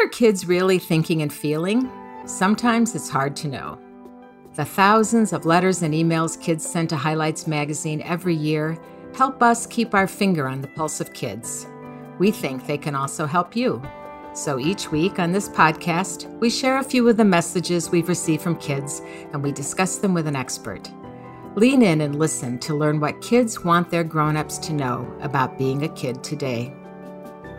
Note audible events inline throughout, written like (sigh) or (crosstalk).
are kids really thinking and feeling? Sometimes it's hard to know. The thousands of letters and emails kids send to Highlights magazine every year help us keep our finger on the pulse of kids. We think they can also help you. So each week on this podcast, we share a few of the messages we've received from kids and we discuss them with an expert. Lean in and listen to learn what kids want their grown-ups to know about being a kid today.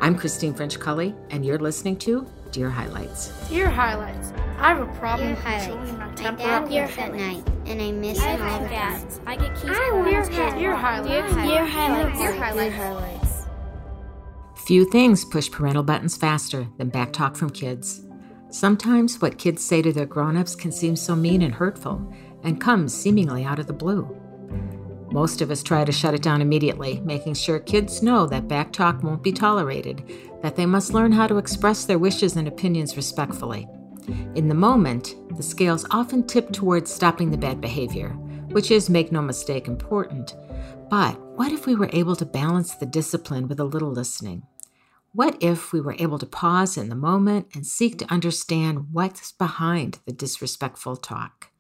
I'm Christine French Cully, and you're listening to Dear Highlights. Dear Highlights. I have a problem Dear controlling my highlights. My temper. dad works at night, and I miss him all the time. I get keys Dear for Dear Dear Dear Highlights. Dear highlights. Dear Dear Highlights. Few things push parental buttons faster than back talk from kids. Sometimes what kids say to their grown-ups can seem so mean and hurtful and comes seemingly out of the blue. Most of us try to shut it down immediately, making sure kids know that back talk won't be tolerated, that they must learn how to express their wishes and opinions respectfully. In the moment, the scales often tip towards stopping the bad behavior, which is, make no mistake, important. But what if we were able to balance the discipline with a little listening? What if we were able to pause in the moment and seek to understand what's behind the disrespectful talk?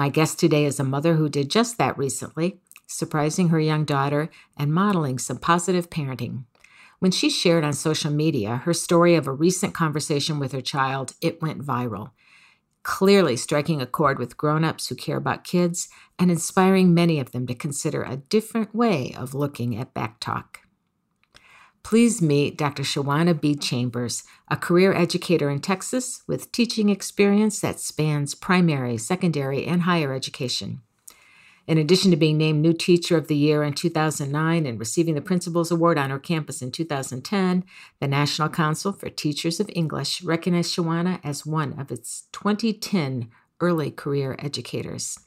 My guest today is a mother who did just that recently, surprising her young daughter and modeling some positive parenting. When she shared on social media her story of a recent conversation with her child, it went viral, clearly striking a chord with grown-ups who care about kids and inspiring many of them to consider a different way of looking at back talk. Please meet Dr. Shawana B. Chambers, a career educator in Texas with teaching experience that spans primary, secondary, and higher education. In addition to being named New Teacher of the Year in 2009 and receiving the Principal's Award on her campus in 2010, the National Council for Teachers of English recognized Shawana as one of its 2010 early career educators.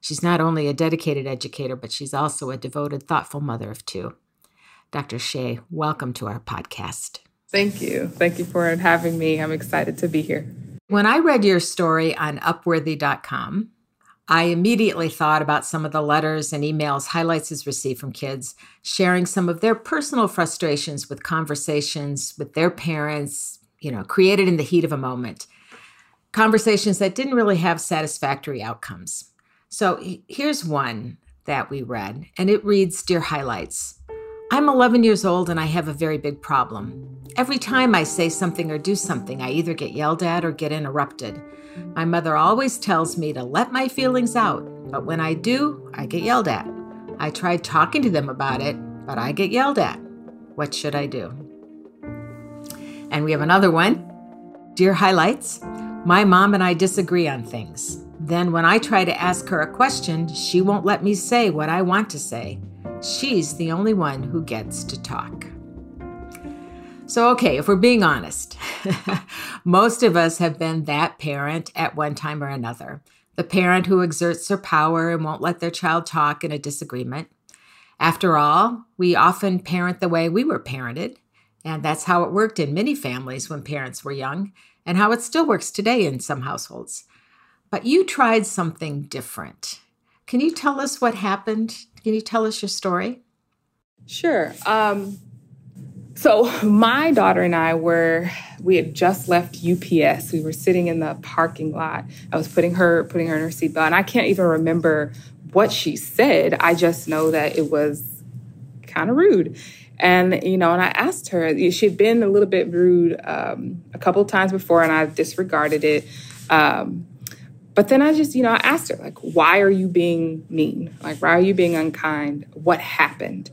She's not only a dedicated educator, but she's also a devoted, thoughtful mother of two. Dr. Shea, welcome to our podcast. Thank you. Thank you for having me. I'm excited to be here. When I read your story on Upworthy.com, I immediately thought about some of the letters and emails Highlights has received from kids sharing some of their personal frustrations with conversations with their parents, you know, created in the heat of a moment. Conversations that didn't really have satisfactory outcomes. So here's one that we read, and it reads Dear Highlights, I'm 11 years old and I have a very big problem. Every time I say something or do something, I either get yelled at or get interrupted. My mother always tells me to let my feelings out, but when I do, I get yelled at. I tried talking to them about it, but I get yelled at. What should I do? And we have another one. Dear Highlights, my mom and I disagree on things. Then, when I try to ask her a question, she won't let me say what I want to say. She's the only one who gets to talk. So, okay, if we're being honest, (laughs) most of us have been that parent at one time or another. The parent who exerts their power and won't let their child talk in a disagreement. After all, we often parent the way we were parented, and that's how it worked in many families when parents were young, and how it still works today in some households. But you tried something different. Can you tell us what happened? Can you tell us your story? Sure. Um, so (laughs) my daughter and I were we had just left UPS. We were sitting in the parking lot. I was putting her putting her in her seatbelt, and I can't even remember what she said. I just know that it was kind of rude. And you know, and I asked her. She had been a little bit rude um, a couple times before, and I disregarded it. Um, but then I just, you know, I asked her, like, why are you being mean? Like, why are you being unkind? What happened?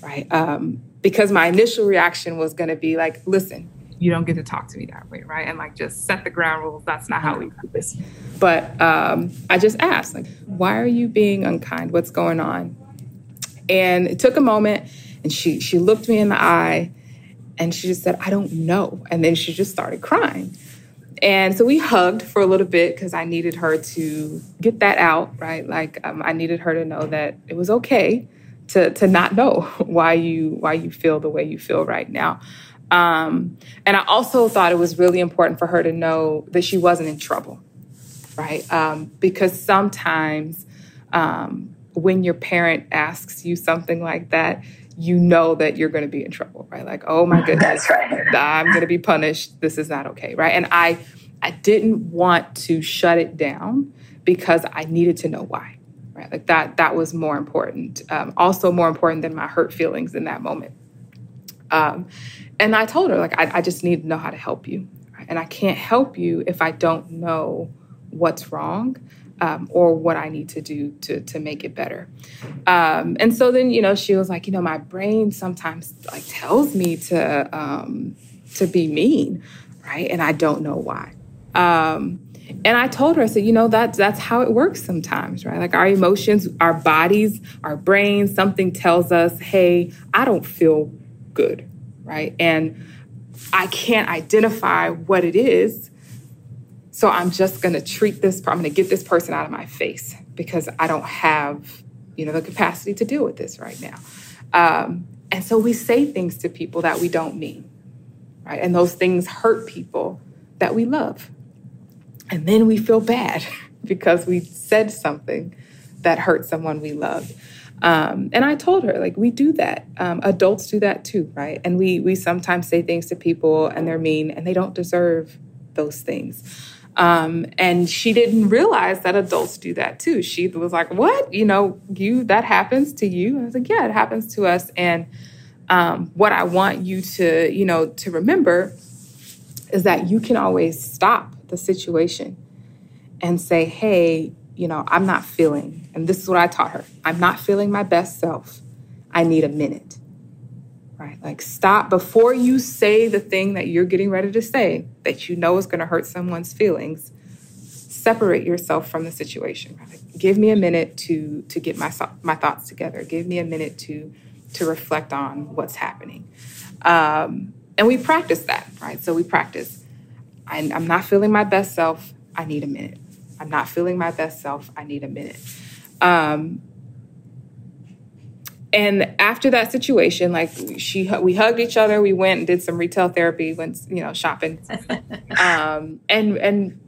Right? Um, because my initial reaction was going to be like, listen, you don't get to talk to me that way, right? And like, just set the ground rules. That's not how we do this. But um, I just asked, like, why are you being unkind? What's going on? And it took a moment, and she she looked me in the eye, and she just said, I don't know. And then she just started crying. And so we hugged for a little bit because I needed her to get that out, right? Like um, I needed her to know that it was okay to to not know (laughs) why you why you feel the way you feel right now. Um, and I also thought it was really important for her to know that she wasn't in trouble, right? Um, because sometimes um, when your parent asks you something like that, you know that you're going to be in trouble, right? Like, oh my goodness, right. I'm going to be punished. This is not okay, right? And I, I didn't want to shut it down because I needed to know why, right? Like that, that was more important. Um, also more important than my hurt feelings in that moment. Um, and I told her, like, I, I just need to know how to help you, right? and I can't help you if I don't know what's wrong um, or what I need to do to to make it better. Um, and so then, you know, she was like, you know, my brain sometimes like tells me to um, to be mean, right? And I don't know why. Um, and I told her, I said, you know, that's that's how it works sometimes, right? Like our emotions, our bodies, our brains, something tells us, hey, I don't feel good, right? And I can't identify what it is so I'm just going to treat this, I'm going to get this person out of my face because I don't have, you know, the capacity to deal with this right now. Um, and so we say things to people that we don't mean, right? And those things hurt people that we love. And then we feel bad (laughs) because we said something that hurt someone we love. Um, and I told her, like, we do that. Um, adults do that too, right? And we we sometimes say things to people and they're mean and they don't deserve those things. Um, and she didn't realize that adults do that too. She was like, "What? You know, you that happens to you?" I was like, "Yeah, it happens to us." And um, what I want you to, you know, to remember is that you can always stop the situation and say, "Hey, you know, I'm not feeling." And this is what I taught her: "I'm not feeling my best self. I need a minute." Right? Like stop before you say the thing that you're getting ready to say that you know is going to hurt someone's feelings. Separate yourself from the situation. Right? Give me a minute to to get my my thoughts together. Give me a minute to to reflect on what's happening. Um, and we practice that, right? So we practice. I, I'm not feeling my best self. I need a minute. I'm not feeling my best self. I need a minute. Um, and after that situation, like she, we hugged each other. We went and did some retail therapy, went you know shopping, (laughs) um, and and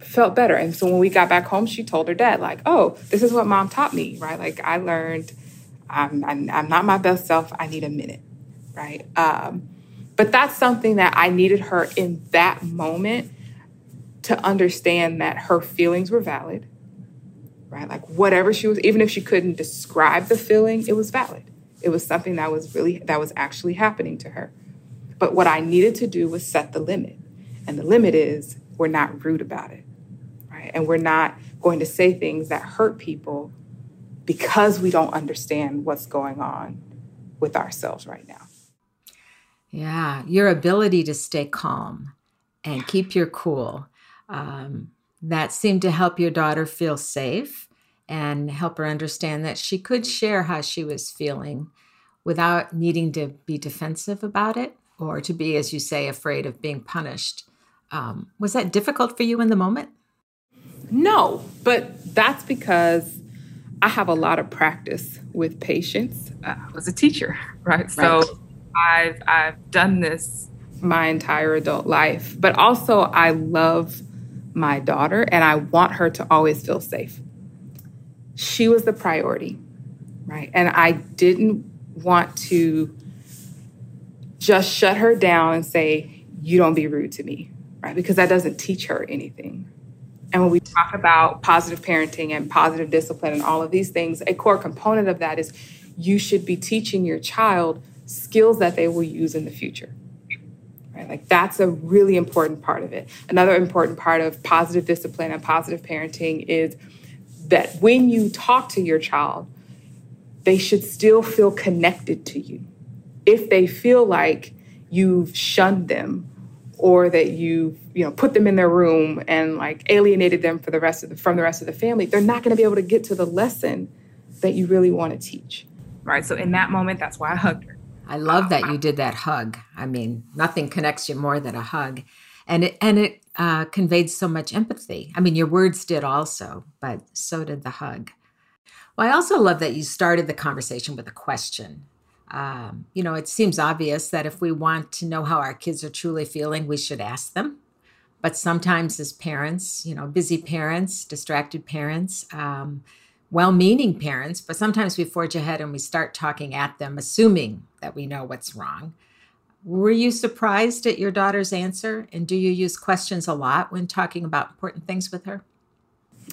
felt better. And so when we got back home, she told her dad like, "Oh, this is what mom taught me, right? Like I learned, I'm I'm, I'm not my best self. I need a minute, right? Um, but that's something that I needed her in that moment to understand that her feelings were valid right? Like whatever she was, even if she couldn't describe the feeling, it was valid. It was something that was really, that was actually happening to her. But what I needed to do was set the limit. And the limit is we're not rude about it, right? And we're not going to say things that hurt people because we don't understand what's going on with ourselves right now. Yeah, your ability to stay calm and keep your cool. Um, that seemed to help your daughter feel safe and help her understand that she could share how she was feeling without needing to be defensive about it or to be, as you say, afraid of being punished. Um, was that difficult for you in the moment? No, but that's because I have a lot of practice with patience. Uh, I was a teacher, right? (laughs) right? So I've I've done this my entire adult life, but also I love my daughter and I want her to always feel safe. She was the priority, right? And I didn't want to just shut her down and say, you don't be rude to me, right? Because that doesn't teach her anything. And when we talk about positive parenting and positive discipline and all of these things, a core component of that is you should be teaching your child skills that they will use in the future right? Like that's a really important part of it. Another important part of positive discipline and positive parenting is that when you talk to your child, they should still feel connected to you. If they feel like you've shunned them or that you you know put them in their room and like alienated them for the rest of the from the rest of the family, they're not going to be able to get to the lesson that you really want to teach. Right? So in that moment, that's why I hugged her I love that you did that hug. I mean, nothing connects you more than a hug, and it and it uh, conveyed so much empathy. I mean, your words did also, but so did the hug. Well, I also love that you started the conversation with a question. Um, you know, it seems obvious that if we want to know how our kids are truly feeling, we should ask them. But sometimes, as parents, you know, busy parents, distracted parents, um, well meaning parents, but sometimes we forge ahead and we start talking at them, assuming that we know what's wrong. Were you surprised at your daughter's answer? And do you use questions a lot when talking about important things with her?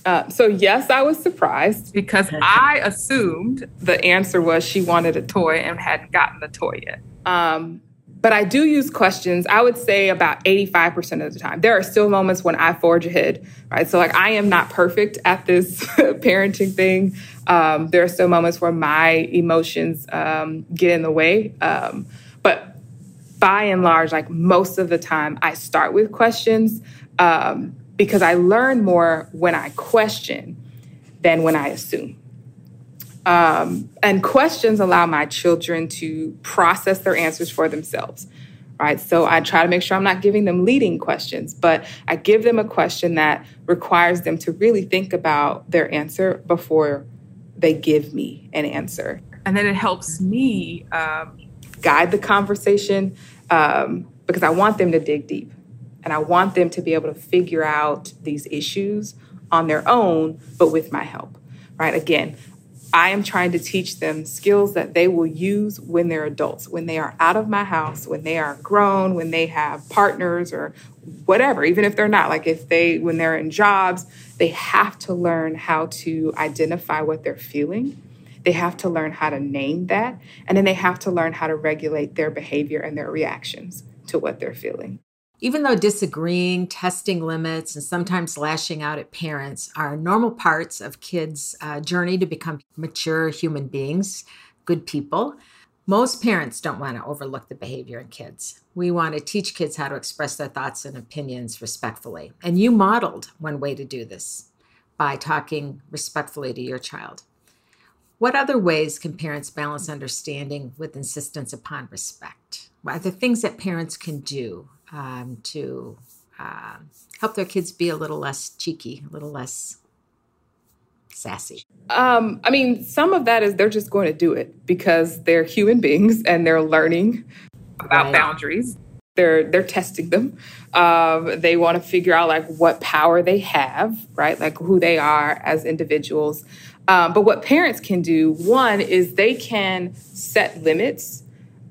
Uh, so, yes, I was surprised because I assumed the answer was she wanted a toy and hadn't gotten the toy yet. Um, but I do use questions, I would say about 85% of the time. There are still moments when I forge ahead, right? So, like, I am not perfect at this (laughs) parenting thing. Um, there are still moments where my emotions um, get in the way. Um, but by and large, like, most of the time, I start with questions um, because I learn more when I question than when I assume. Um, and questions allow my children to process their answers for themselves, right? So I try to make sure I'm not giving them leading questions, but I give them a question that requires them to really think about their answer before they give me an answer. And then it helps me um, guide the conversation um, because I want them to dig deep and I want them to be able to figure out these issues on their own, but with my help, right? Again, I am trying to teach them skills that they will use when they're adults, when they are out of my house, when they are grown, when they have partners or whatever, even if they're not. Like if they, when they're in jobs, they have to learn how to identify what they're feeling. They have to learn how to name that. And then they have to learn how to regulate their behavior and their reactions to what they're feeling. Even though disagreeing, testing limits, and sometimes lashing out at parents are normal parts of kids' uh, journey to become mature human beings, good people, most parents don't want to overlook the behavior in kids. We want to teach kids how to express their thoughts and opinions respectfully. And you modeled one way to do this by talking respectfully to your child. What other ways can parents balance understanding with insistence upon respect? What Are the things that parents can do um, to uh, help their kids be a little less cheeky, a little less sassy? Um, I mean, some of that is they're just going to do it because they're human beings and they're learning about right. boundaries. They're they're testing them. Um, they want to figure out like what power they have, right? Like who they are as individuals. Um, but what parents can do, one is they can set limits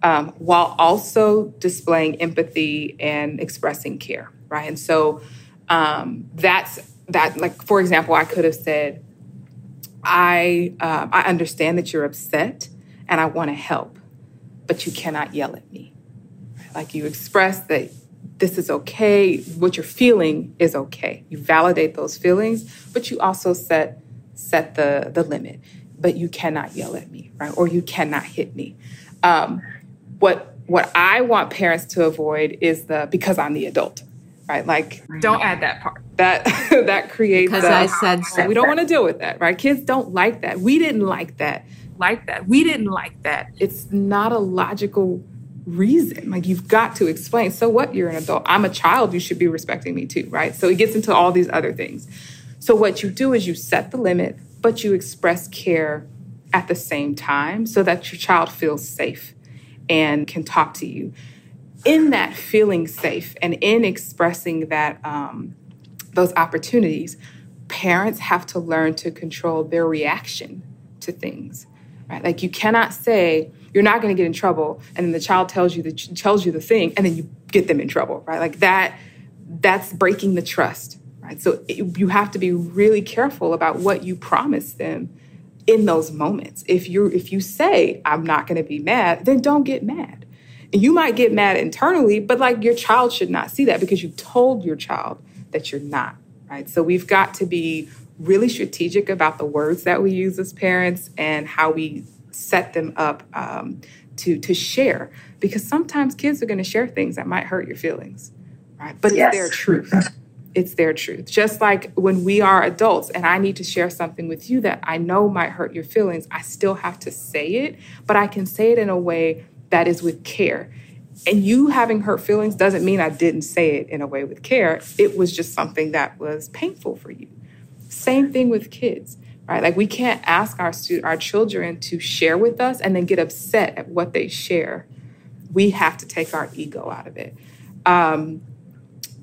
um, while also displaying empathy and expressing care, right? And so um, that's that. Like for example, I could have said, "I uh, I understand that you're upset, and I want to help, but you cannot yell at me." Like you express that this is okay. What you're feeling is okay. You validate those feelings, but you also set set the the limit. But you cannot yell at me, right? Or you cannot hit me. Um, what what I want parents to avoid is the because I'm the adult, right? Like don't add that part. That (laughs) that creates because I said so. We don't want to deal with that, right? Kids don't like that. We didn't like that. Like that. We didn't like that. It's not a logical reason. Like you've got to explain. So what? You're an adult. I'm a child. You should be respecting me too, right? So it gets into all these other things. So what you do is you set the limit, but you express care at the same time so that your child feels safe and can talk to you. In that feeling safe and in expressing that um, those opportunities, parents have to learn to control their reaction to things. Right? Like you cannot say you're not going to get in trouble, and then the child tells you the tells you the thing, and then you get them in trouble. Right? Like that. That's breaking the trust. Right? So it, you have to be really careful about what you promise them in those moments. If you if you say I'm not going to be mad, then don't get mad. And you might get mad internally, but like your child should not see that because you told your child that you're not, right? So we've got to be really strategic about the words that we use as parents and how we set them up um, to to share because sometimes kids are going to share things that might hurt your feelings, right? But yes. it's their truth it's their truth. Just like when we are adults and I need to share something with you that I know might hurt your feelings, I still have to say it, but I can say it in a way that is with care. And you having hurt feelings doesn't mean I didn't say it in a way with care. It was just something that was painful for you. Same thing with kids, right? Like we can't ask our stu- our children to share with us and then get upset at what they share. We have to take our ego out of it. Um,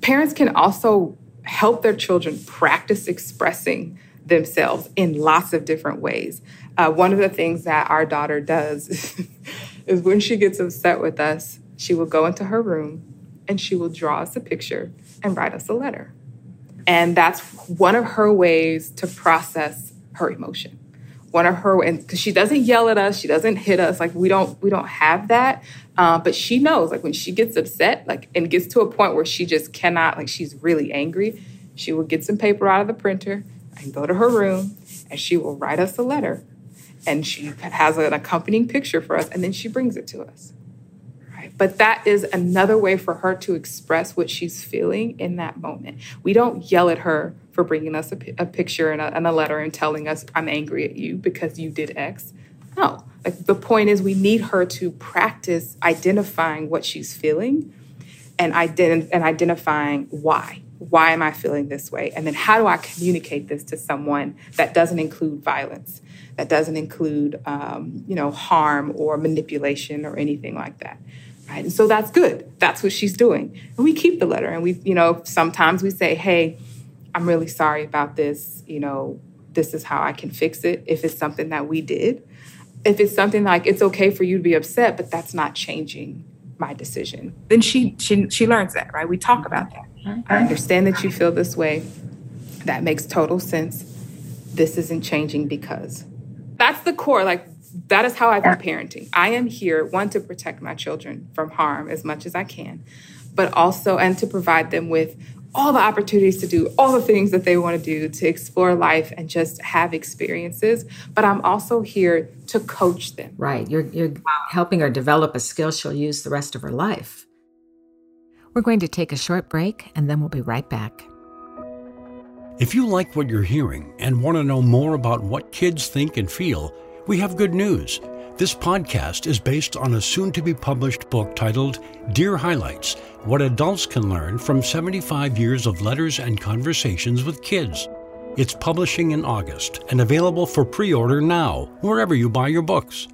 parents can also help their children practice expressing themselves in lots of different ways. Uh, one of the things that our daughter does (laughs) is when she gets upset with us, she will go into her room and she will draw us a picture and write us a letter. And that's one of her ways to process her emotion. One of her, and because she doesn't yell at us, she doesn't hit us. Like we don't, we don't have that. Uh, but she knows, like when she gets upset, like and gets to a point where she just cannot, like she's really angry, she will get some paper out of the printer and go to her room, and she will write us a letter, and she has an accompanying picture for us, and then she brings it to us. Right? but that is another way for her to express what she's feeling in that moment. We don't yell at her for bringing us a, a picture and a, and a letter and telling us, I'm angry at you because you did X. No, like the point is, we need her to practice identifying what she's feeling and, ident- and identifying why. Why am I feeling this way? And then how do I communicate this to someone that doesn't include violence, that doesn't include, um, you know, harm or manipulation or anything like that? Right? And so that's good. That's what she's doing. And we keep the letter and we, you know, sometimes we say, hey, I'm really sorry about this. You know, this is how I can fix it if it's something that we did. If it's something like it's okay for you to be upset, but that's not changing my decision, then she she she learns that, right? We talk about that. I understand that you feel this way. That makes total sense. This isn't changing because that's the core. Like that is how I've been parenting. I am here, one, to protect my children from harm as much as I can, but also, and to provide them with all the opportunities to do all the things that they want to do, to explore life and just have experiences. But I'm also here to coach them. Right. You're, you're helping her develop a skill she'll use the rest of her life. We're going to take a short break and then we'll be right back. If you like what you're hearing and want to know more about what kids think and feel, we have good news. This podcast is based on a soon to be published book titled Dear Highlights What Adults Can Learn from 75 Years of Letters and Conversations with Kids. It's publishing in August and available for pre order now, wherever you buy your books.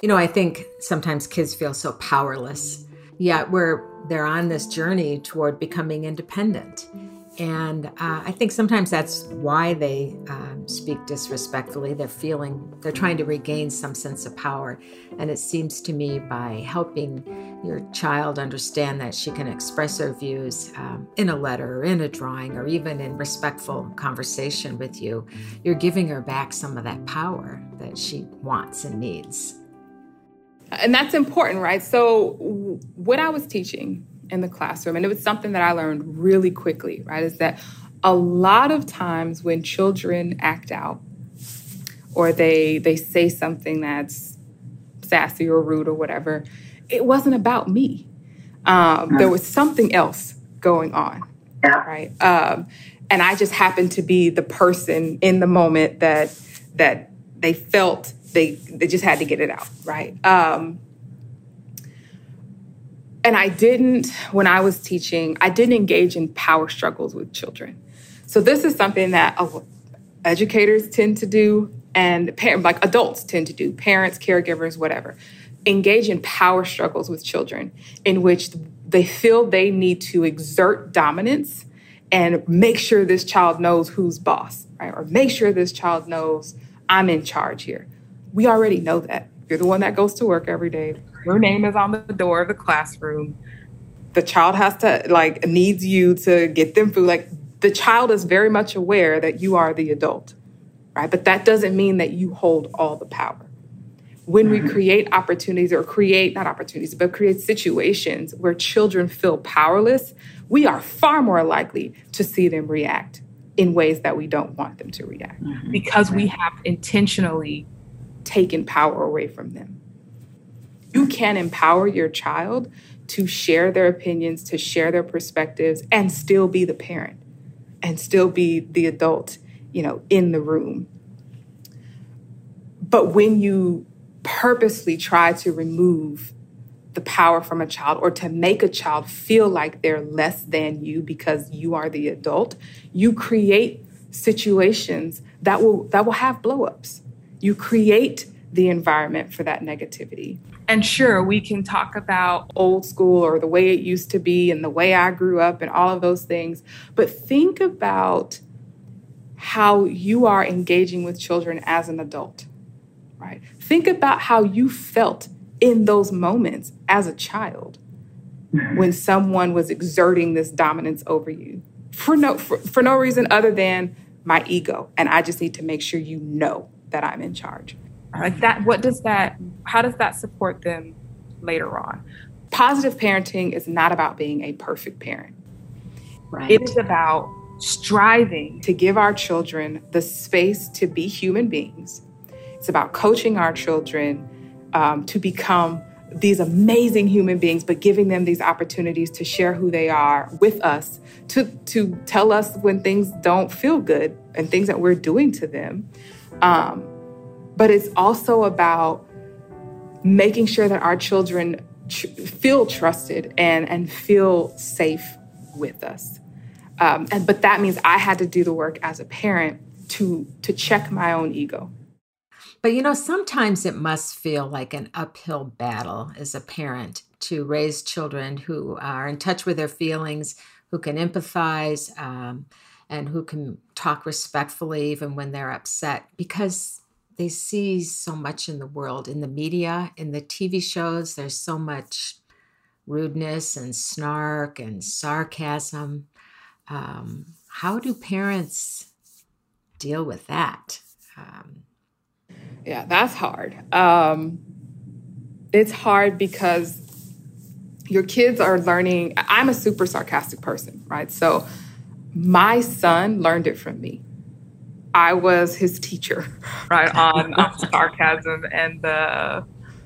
You know, I think sometimes kids feel so powerless, yet we're they're on this journey toward becoming independent. And uh, I think sometimes that's why they um, speak disrespectfully. They're feeling, they're trying to regain some sense of power. And it seems to me by helping your child understand that she can express her views um, in a letter or in a drawing or even in respectful conversation with you, you're giving her back some of that power that she wants and needs. And that's important, right? So, what I was teaching in the classroom, and it was something that I learned really quickly, right? Is that a lot of times when children act out or they they say something that's sassy or rude or whatever, it wasn't about me. Um, there was something else going on, right? Um, and I just happened to be the person in the moment that that they felt they they just had to get it out, right? Um, and I didn't, when I was teaching, I didn't engage in power struggles with children. So this is something that educators tend to do and parent, like adults tend to do, parents, caregivers, whatever. Engage in power struggles with children in which they feel they need to exert dominance and make sure this child knows who's boss, right? Or make sure this child knows I'm in charge here. We already know that. You're the one that goes to work every day. Your name is on the door of the classroom. The child has to, like, needs you to get them food. Like, the child is very much aware that you are the adult, right? But that doesn't mean that you hold all the power. When we create opportunities or create, not opportunities, but create situations where children feel powerless, we are far more likely to see them react in ways that we don't want them to react mm-hmm. because we have intentionally taken power away from them you can empower your child to share their opinions, to share their perspectives, and still be the parent and still be the adult, you know, in the room. But when you purposely try to remove the power from a child or to make a child feel like they're less than you because you are the adult, you create situations that will that will have blowups. You create the environment for that negativity. And sure, we can talk about old school or the way it used to be and the way I grew up and all of those things, but think about how you are engaging with children as an adult, right? Think about how you felt in those moments as a child (laughs) when someone was exerting this dominance over you for no for, for no reason other than my ego and I just need to make sure you know that I'm in charge. Like that, what does that, how does that support them later on? Positive parenting is not about being a perfect parent. Right. It is about striving to give our children the space to be human beings. It's about coaching our children um, to become these amazing human beings, but giving them these opportunities to share who they are with us, to, to tell us when things don't feel good and things that we're doing to them. Um, but it's also about making sure that our children tr- feel trusted and, and feel safe with us. Um, and, but that means I had to do the work as a parent to, to check my own ego. But you know, sometimes it must feel like an uphill battle as a parent to raise children who are in touch with their feelings, who can empathize, um, and who can talk respectfully even when they're upset because they see so much in the world, in the media, in the TV shows. There's so much rudeness and snark and sarcasm. Um, how do parents deal with that? Um, yeah, that's hard. Um, it's hard because your kids are learning. I'm a super sarcastic person, right? So my son learned it from me. I was his teacher, right, on, on sarcasm and the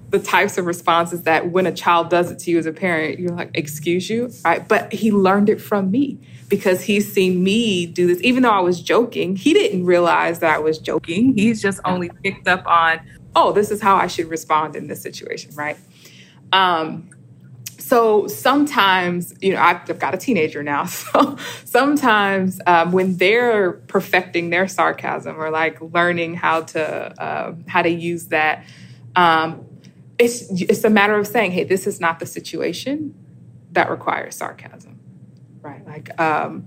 the types of responses that when a child does it to you as a parent, you're like, excuse you, right? But he learned it from me because he's seen me do this. Even though I was joking, he didn't realize that I was joking. He's just only picked up on, oh, this is how I should respond in this situation, right? Um, so sometimes, you know, I've, got a teenager now. (laughs) So sometimes um, when they're perfecting their sarcasm or like learning how to uh, how to use that, um, it's it's a matter of saying, hey, this is not the situation that requires sarcasm, right? Like um,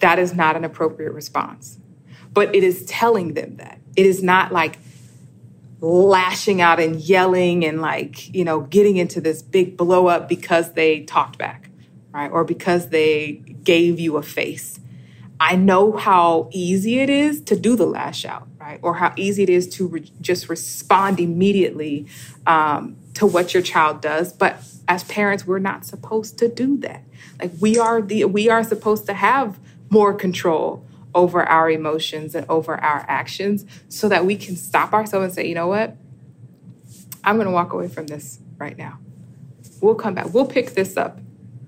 that is not an appropriate response. But it is telling them that it is not like lashing out and yelling and like, you know, getting into this big blow up because they talked back, right? Or because they gave you a face. I know how easy it is to do the lash out, right? Or how easy it is to re- just respond immediately um, to what your child does. But as parents, we're not supposed to do that. Like we are the we are supposed to have more control over our emotions and over our actions so that we can stop ourselves and say, you know what? I'm going to walk away from this right now. We'll come back. We'll pick this up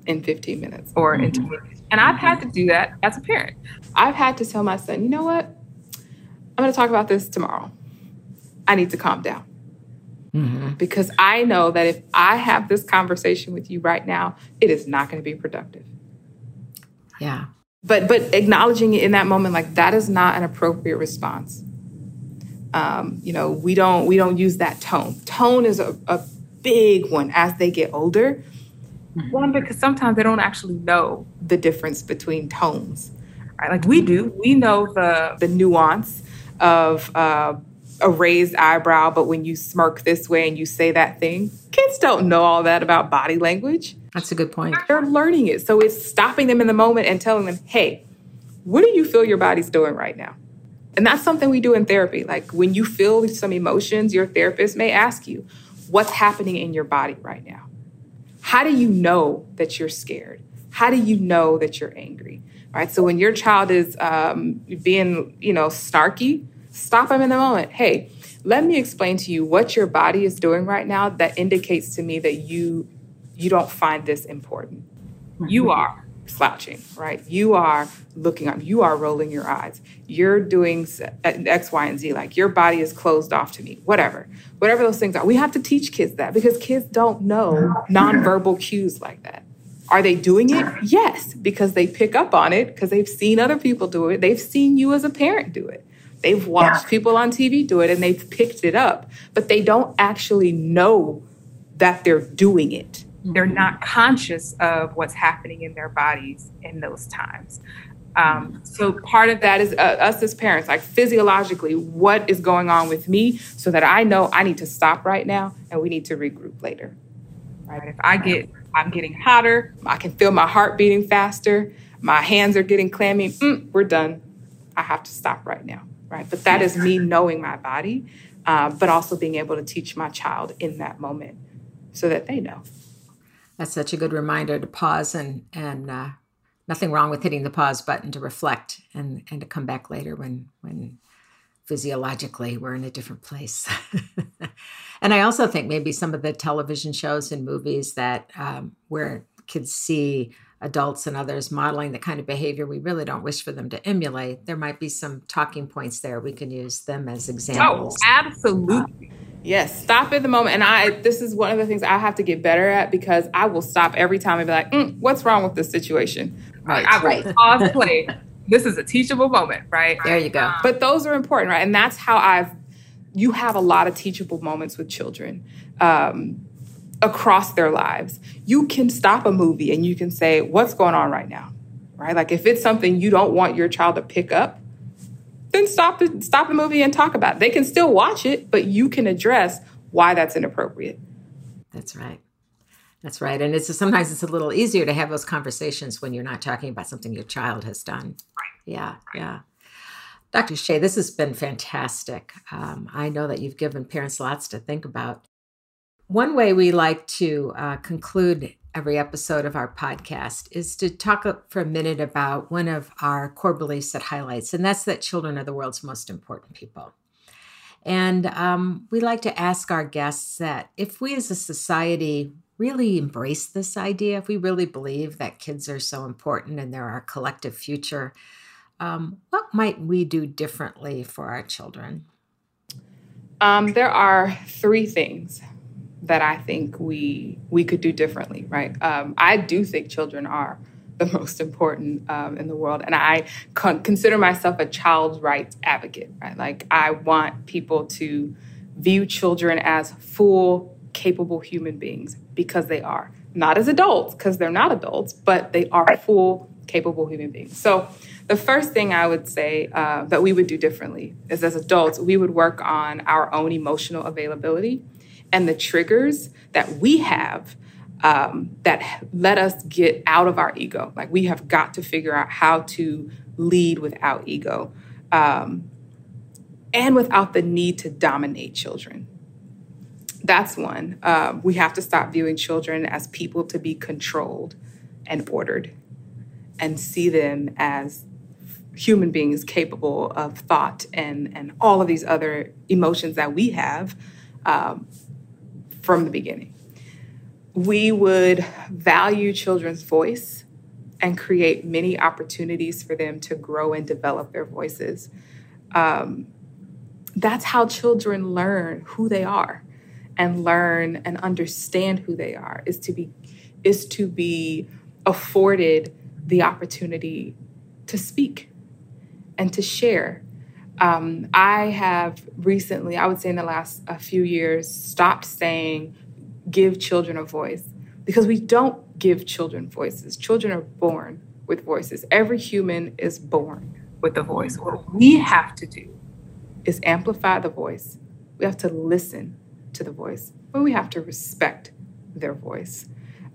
in 15 minutes or in two minutes. And I've had to do that as a parent. I've had to tell my son, you know what? I'm going to talk about this tomorrow. I need to calm down. Mm-hmm. Because I know that if I have this conversation with you right now, it is not going to be productive. Yeah but but acknowledging it in that moment like that is not an appropriate response. Um, you know we don't we don't use that tone. Tone is a, a big one as they get older. One because sometimes they don't actually know the difference between tones right? Like we do. We know the the nuance of uh, a raised eyebrow but when you smirk this way and you say that thing kids don't know all that about body language that's a good point. They're learning it. So it's stopping them in the moment and telling them, hey, what do you feel your body's doing right now? And that's something we do in therapy. Like when you feel some emotions, your therapist may ask you, what's happening in your body right now? How do you know that you're scared? How do you know that you're angry? Right. So when your child is um, being, you know, snarky, stop them in the moment. Hey, let me explain to you what your body is doing right now that indicates to me that you you don't find this important. You are slouching, right? You are looking up, you are rolling your eyes. You're doing X, Y, and Z. Like your body is closed off to me, whatever. Whatever those things are. We have to teach kids that because kids don't know nonverbal cues like that. Are they doing it? Yes, because they pick up on it because they've seen other people do it. They've seen you as a parent do it. They've watched yeah. people on TV do it and they've picked it up, but they don't actually know that they're doing it. Mm-hmm. They're not conscious of what's happening in their bodies in those times. Um, so part of that is uh, us as parents, like physiologically, what is going on with me, so that I know I need to stop right now and we need to regroup later. Right? If I get, I'm getting hotter, I can feel my heart beating faster, my hands are getting clammy. Mm, we're done. I have to stop right now. Right? But that is me knowing my body, uh, but also being able to teach my child in that moment, so that they know. That's such a good reminder to pause and and uh, nothing wrong with hitting the pause button to reflect and and to come back later when when physiologically we're in a different place. (laughs) And i also think maybe some of the television shows and movies that um, where kids see adults and others modeling the kind of behavior we really don't wish for them to emulate there might be some talking points there we can use them as oh, examples oh absolutely uh, Yes, stop at the moment. And I, this is one of the things I have to get better at because I will stop every time and be like, mm, "What's wrong with this situation?" Right, I will right. (laughs) pause play. This is a teachable moment, right? There you go. But those are important, right? And that's how I've. You have a lot of teachable moments with children. Um, across their lives. You can stop a movie and you can say, What's going on right now? Right? Like if it's something you don't want your child to pick up, then stop the stop the movie and talk about it. They can still watch it, but you can address why that's inappropriate. That's right. That's right. And it's sometimes it's a little easier to have those conversations when you're not talking about something your child has done. Right. Yeah. Yeah. Dr. Shea, this has been fantastic. Um, I know that you've given parents lots to think about. One way we like to uh, conclude every episode of our podcast is to talk for a minute about one of our core beliefs that highlights, and that's that children are the world's most important people. And um, we like to ask our guests that if we as a society really embrace this idea, if we really believe that kids are so important and they're our collective future, um, what might we do differently for our children? Um, there are three things that I think we we could do differently, right? Um, I do think children are (laughs) the most important um, in the world, and I con- consider myself a child rights advocate, right? Like I want people to view children as full, capable human beings because they are not as adults because they're not adults, but they are full, capable human beings. So. The first thing I would say uh, that we would do differently is as adults, we would work on our own emotional availability and the triggers that we have um, that let us get out of our ego. Like we have got to figure out how to lead without ego um, and without the need to dominate children. That's one. Uh, we have to stop viewing children as people to be controlled and ordered and see them as human beings capable of thought and, and all of these other emotions that we have. Um, from the beginning. We would value children's voice and create many opportunities for them to grow and develop their voices. Um, that's how children learn who they are and learn and understand who they are is to be is to be afforded the opportunity to speak and to share um, I have recently, I would say in the last a few years, stopped saying give children a voice because we don't give children voices. Children are born with voices. Every human is born with a voice. What we have to do is amplify the voice. We have to listen to the voice, but we have to respect their voice.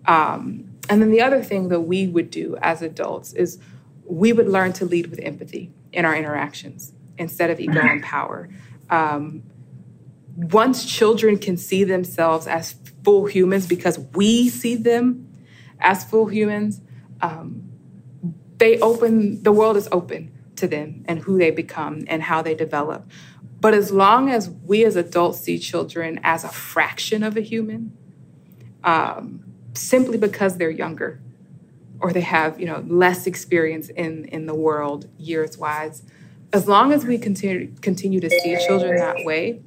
Um, and then the other thing that we would do as adults is we would learn to lead with empathy in our interactions instead of ego and power. Um, once children can see themselves as full humans because we see them as full humans, um, they open, the world is open to them and who they become and how they develop. But as long as we as adults see children as a fraction of a human, um, simply because they're younger or they have you know less experience in in the world years wise as long as we continue continue to see children that way,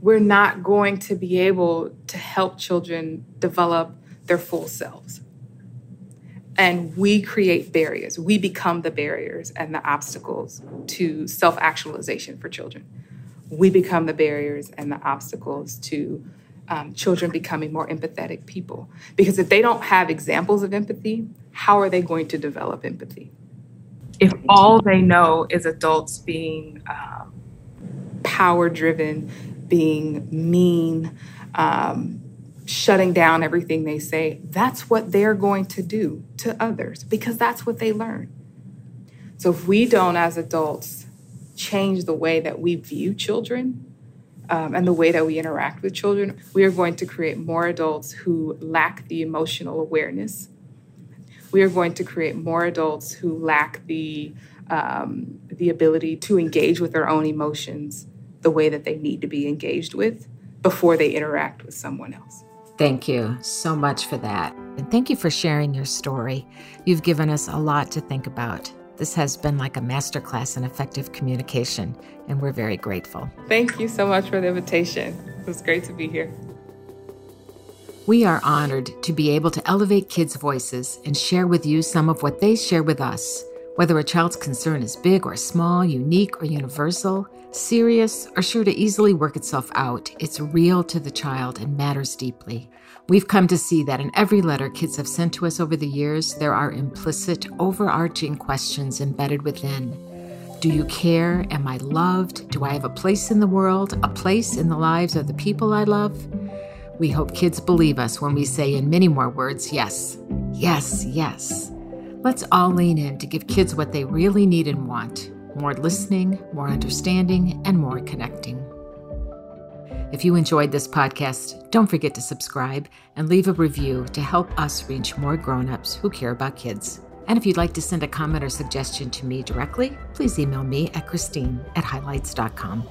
we're not going to be able to help children develop their full selves. and we create barriers. We become the barriers and the obstacles to self actualization for children. We become the barriers and the obstacles to um, children becoming more empathetic people. Because if they don't have examples of empathy, how are they going to develop empathy? If all they know is adults being um, power driven, being mean, um, shutting down everything they say, that's what they're going to do to others because that's what they learn. So if we don't, as adults, change the way that we view children um, and the way that we interact with children, we are going to create more adults who lack the emotional awareness. We are going to create more adults who lack the um, the ability to engage with their own emotions the way that they need to be engaged with before they interact with someone else. Thank you so much for that. And thank you for sharing your story. You've given us a lot to think about. This has been like a masterclass in effective communication, and we're very grateful. Thank you so much for the invitation. It was great to be here. We are honored to be able to elevate kids' voices and share with you some of what they share with us. Whether a child's concern is big or small, unique or universal, serious or sure to easily work itself out, it's real to the child and matters deeply. We've come to see that in every letter kids have sent to us over the years, there are implicit, overarching questions embedded within. Do you care? Am I loved? Do I have a place in the world? A place in the lives of the people I love? We hope kids believe us when we say in many more words, yes, yes, yes. Let's all lean in to give kids what they really need and want more listening, more understanding, and more connecting. If you enjoyed this podcast, don't forget to subscribe and leave a review to help us reach more grown-ups who care about kids. And if you'd like to send a comment or suggestion to me directly, please email me at christine at highlights.com.